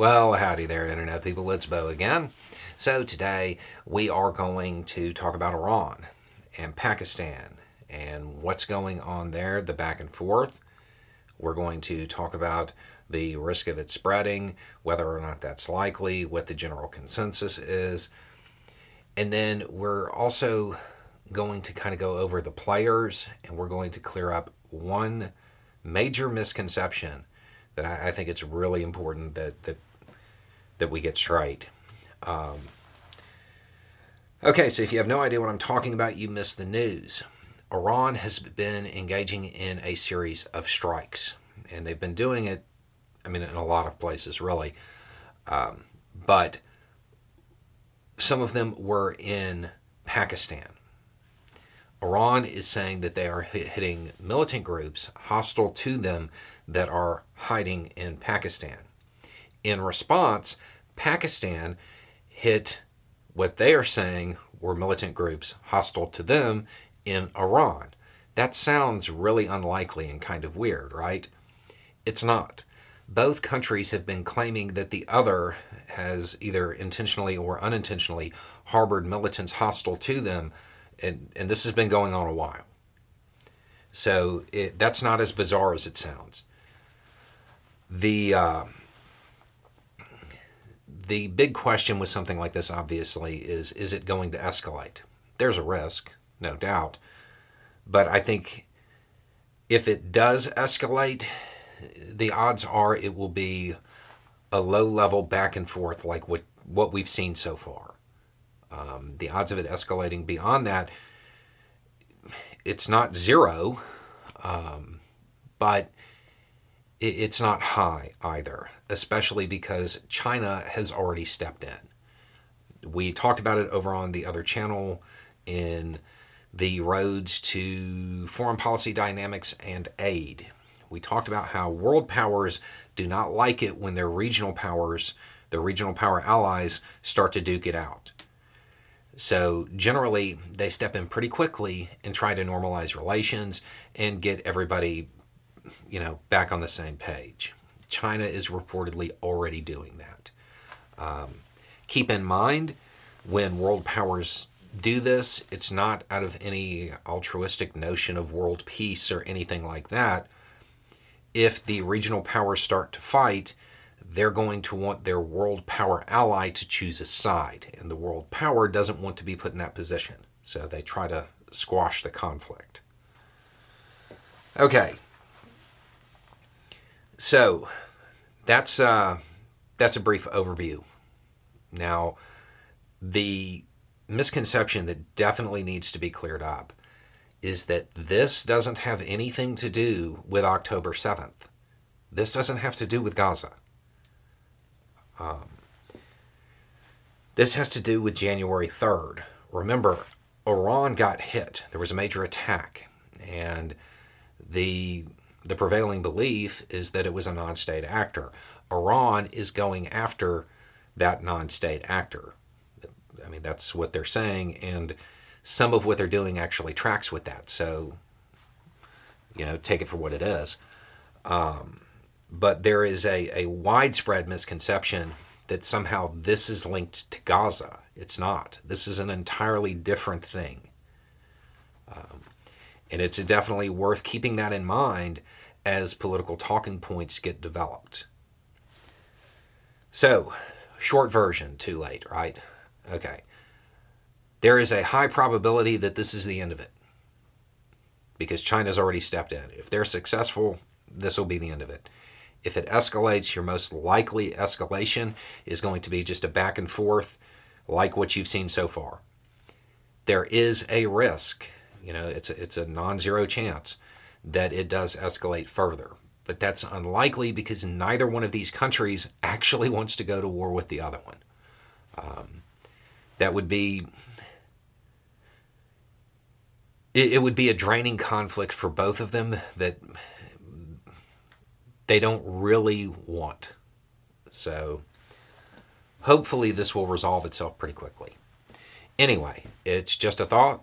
Well, howdy there, Internet people. It's Beau again. So, today we are going to talk about Iran and Pakistan and what's going on there, the back and forth. We're going to talk about the risk of it spreading, whether or not that's likely, what the general consensus is. And then we're also going to kind of go over the players and we're going to clear up one major misconception that I, I think it's really important that, that that we get straight. Um, okay, so if you have no idea what I'm talking about, you missed the news. Iran has been engaging in a series of strikes, and they've been doing it, I mean, in a lot of places, really. Um, but some of them were in Pakistan. Iran is saying that they are hitting militant groups hostile to them that are hiding in Pakistan. In response, Pakistan hit what they are saying were militant groups hostile to them in Iran. That sounds really unlikely and kind of weird, right? It's not. Both countries have been claiming that the other has either intentionally or unintentionally harbored militants hostile to them, and, and this has been going on a while. So it, that's not as bizarre as it sounds. The uh, the big question with something like this, obviously, is is it going to escalate? There's a risk, no doubt. But I think if it does escalate, the odds are it will be a low level back and forth like what, what we've seen so far. Um, the odds of it escalating beyond that, it's not zero, um, but it's not high either especially because China has already stepped in. We talked about it over on the other channel in the roads to foreign policy dynamics and aid. We talked about how world powers do not like it when their regional powers, their regional power allies, start to duke it out. So generally, they step in pretty quickly and try to normalize relations and get everybody, you know, back on the same page. China is reportedly already doing that. Um, keep in mind, when world powers do this, it's not out of any altruistic notion of world peace or anything like that. If the regional powers start to fight, they're going to want their world power ally to choose a side, and the world power doesn't want to be put in that position. So they try to squash the conflict. Okay, so that's uh, that's a brief overview. Now, the misconception that definitely needs to be cleared up is that this doesn't have anything to do with October 7th. This doesn't have to do with Gaza. Um, this has to do with January 3rd. Remember, Iran got hit. There was a major attack, and the the prevailing belief is that it was a non state actor. Iran is going after that non state actor. I mean, that's what they're saying, and some of what they're doing actually tracks with that. So, you know, take it for what it is. Um, but there is a, a widespread misconception that somehow this is linked to Gaza. It's not. This is an entirely different thing. Um, and it's definitely worth keeping that in mind as political talking points get developed. So, short version, too late, right? Okay. There is a high probability that this is the end of it because China's already stepped in. If they're successful, this will be the end of it. If it escalates, your most likely escalation is going to be just a back and forth like what you've seen so far. There is a risk you know, it's a, it's a non-zero chance that it does escalate further. But that's unlikely because neither one of these countries actually wants to go to war with the other one. Um, that would be it, it would be a draining conflict for both of them that they don't really want. So hopefully this will resolve itself pretty quickly. Anyway, it's just a thought.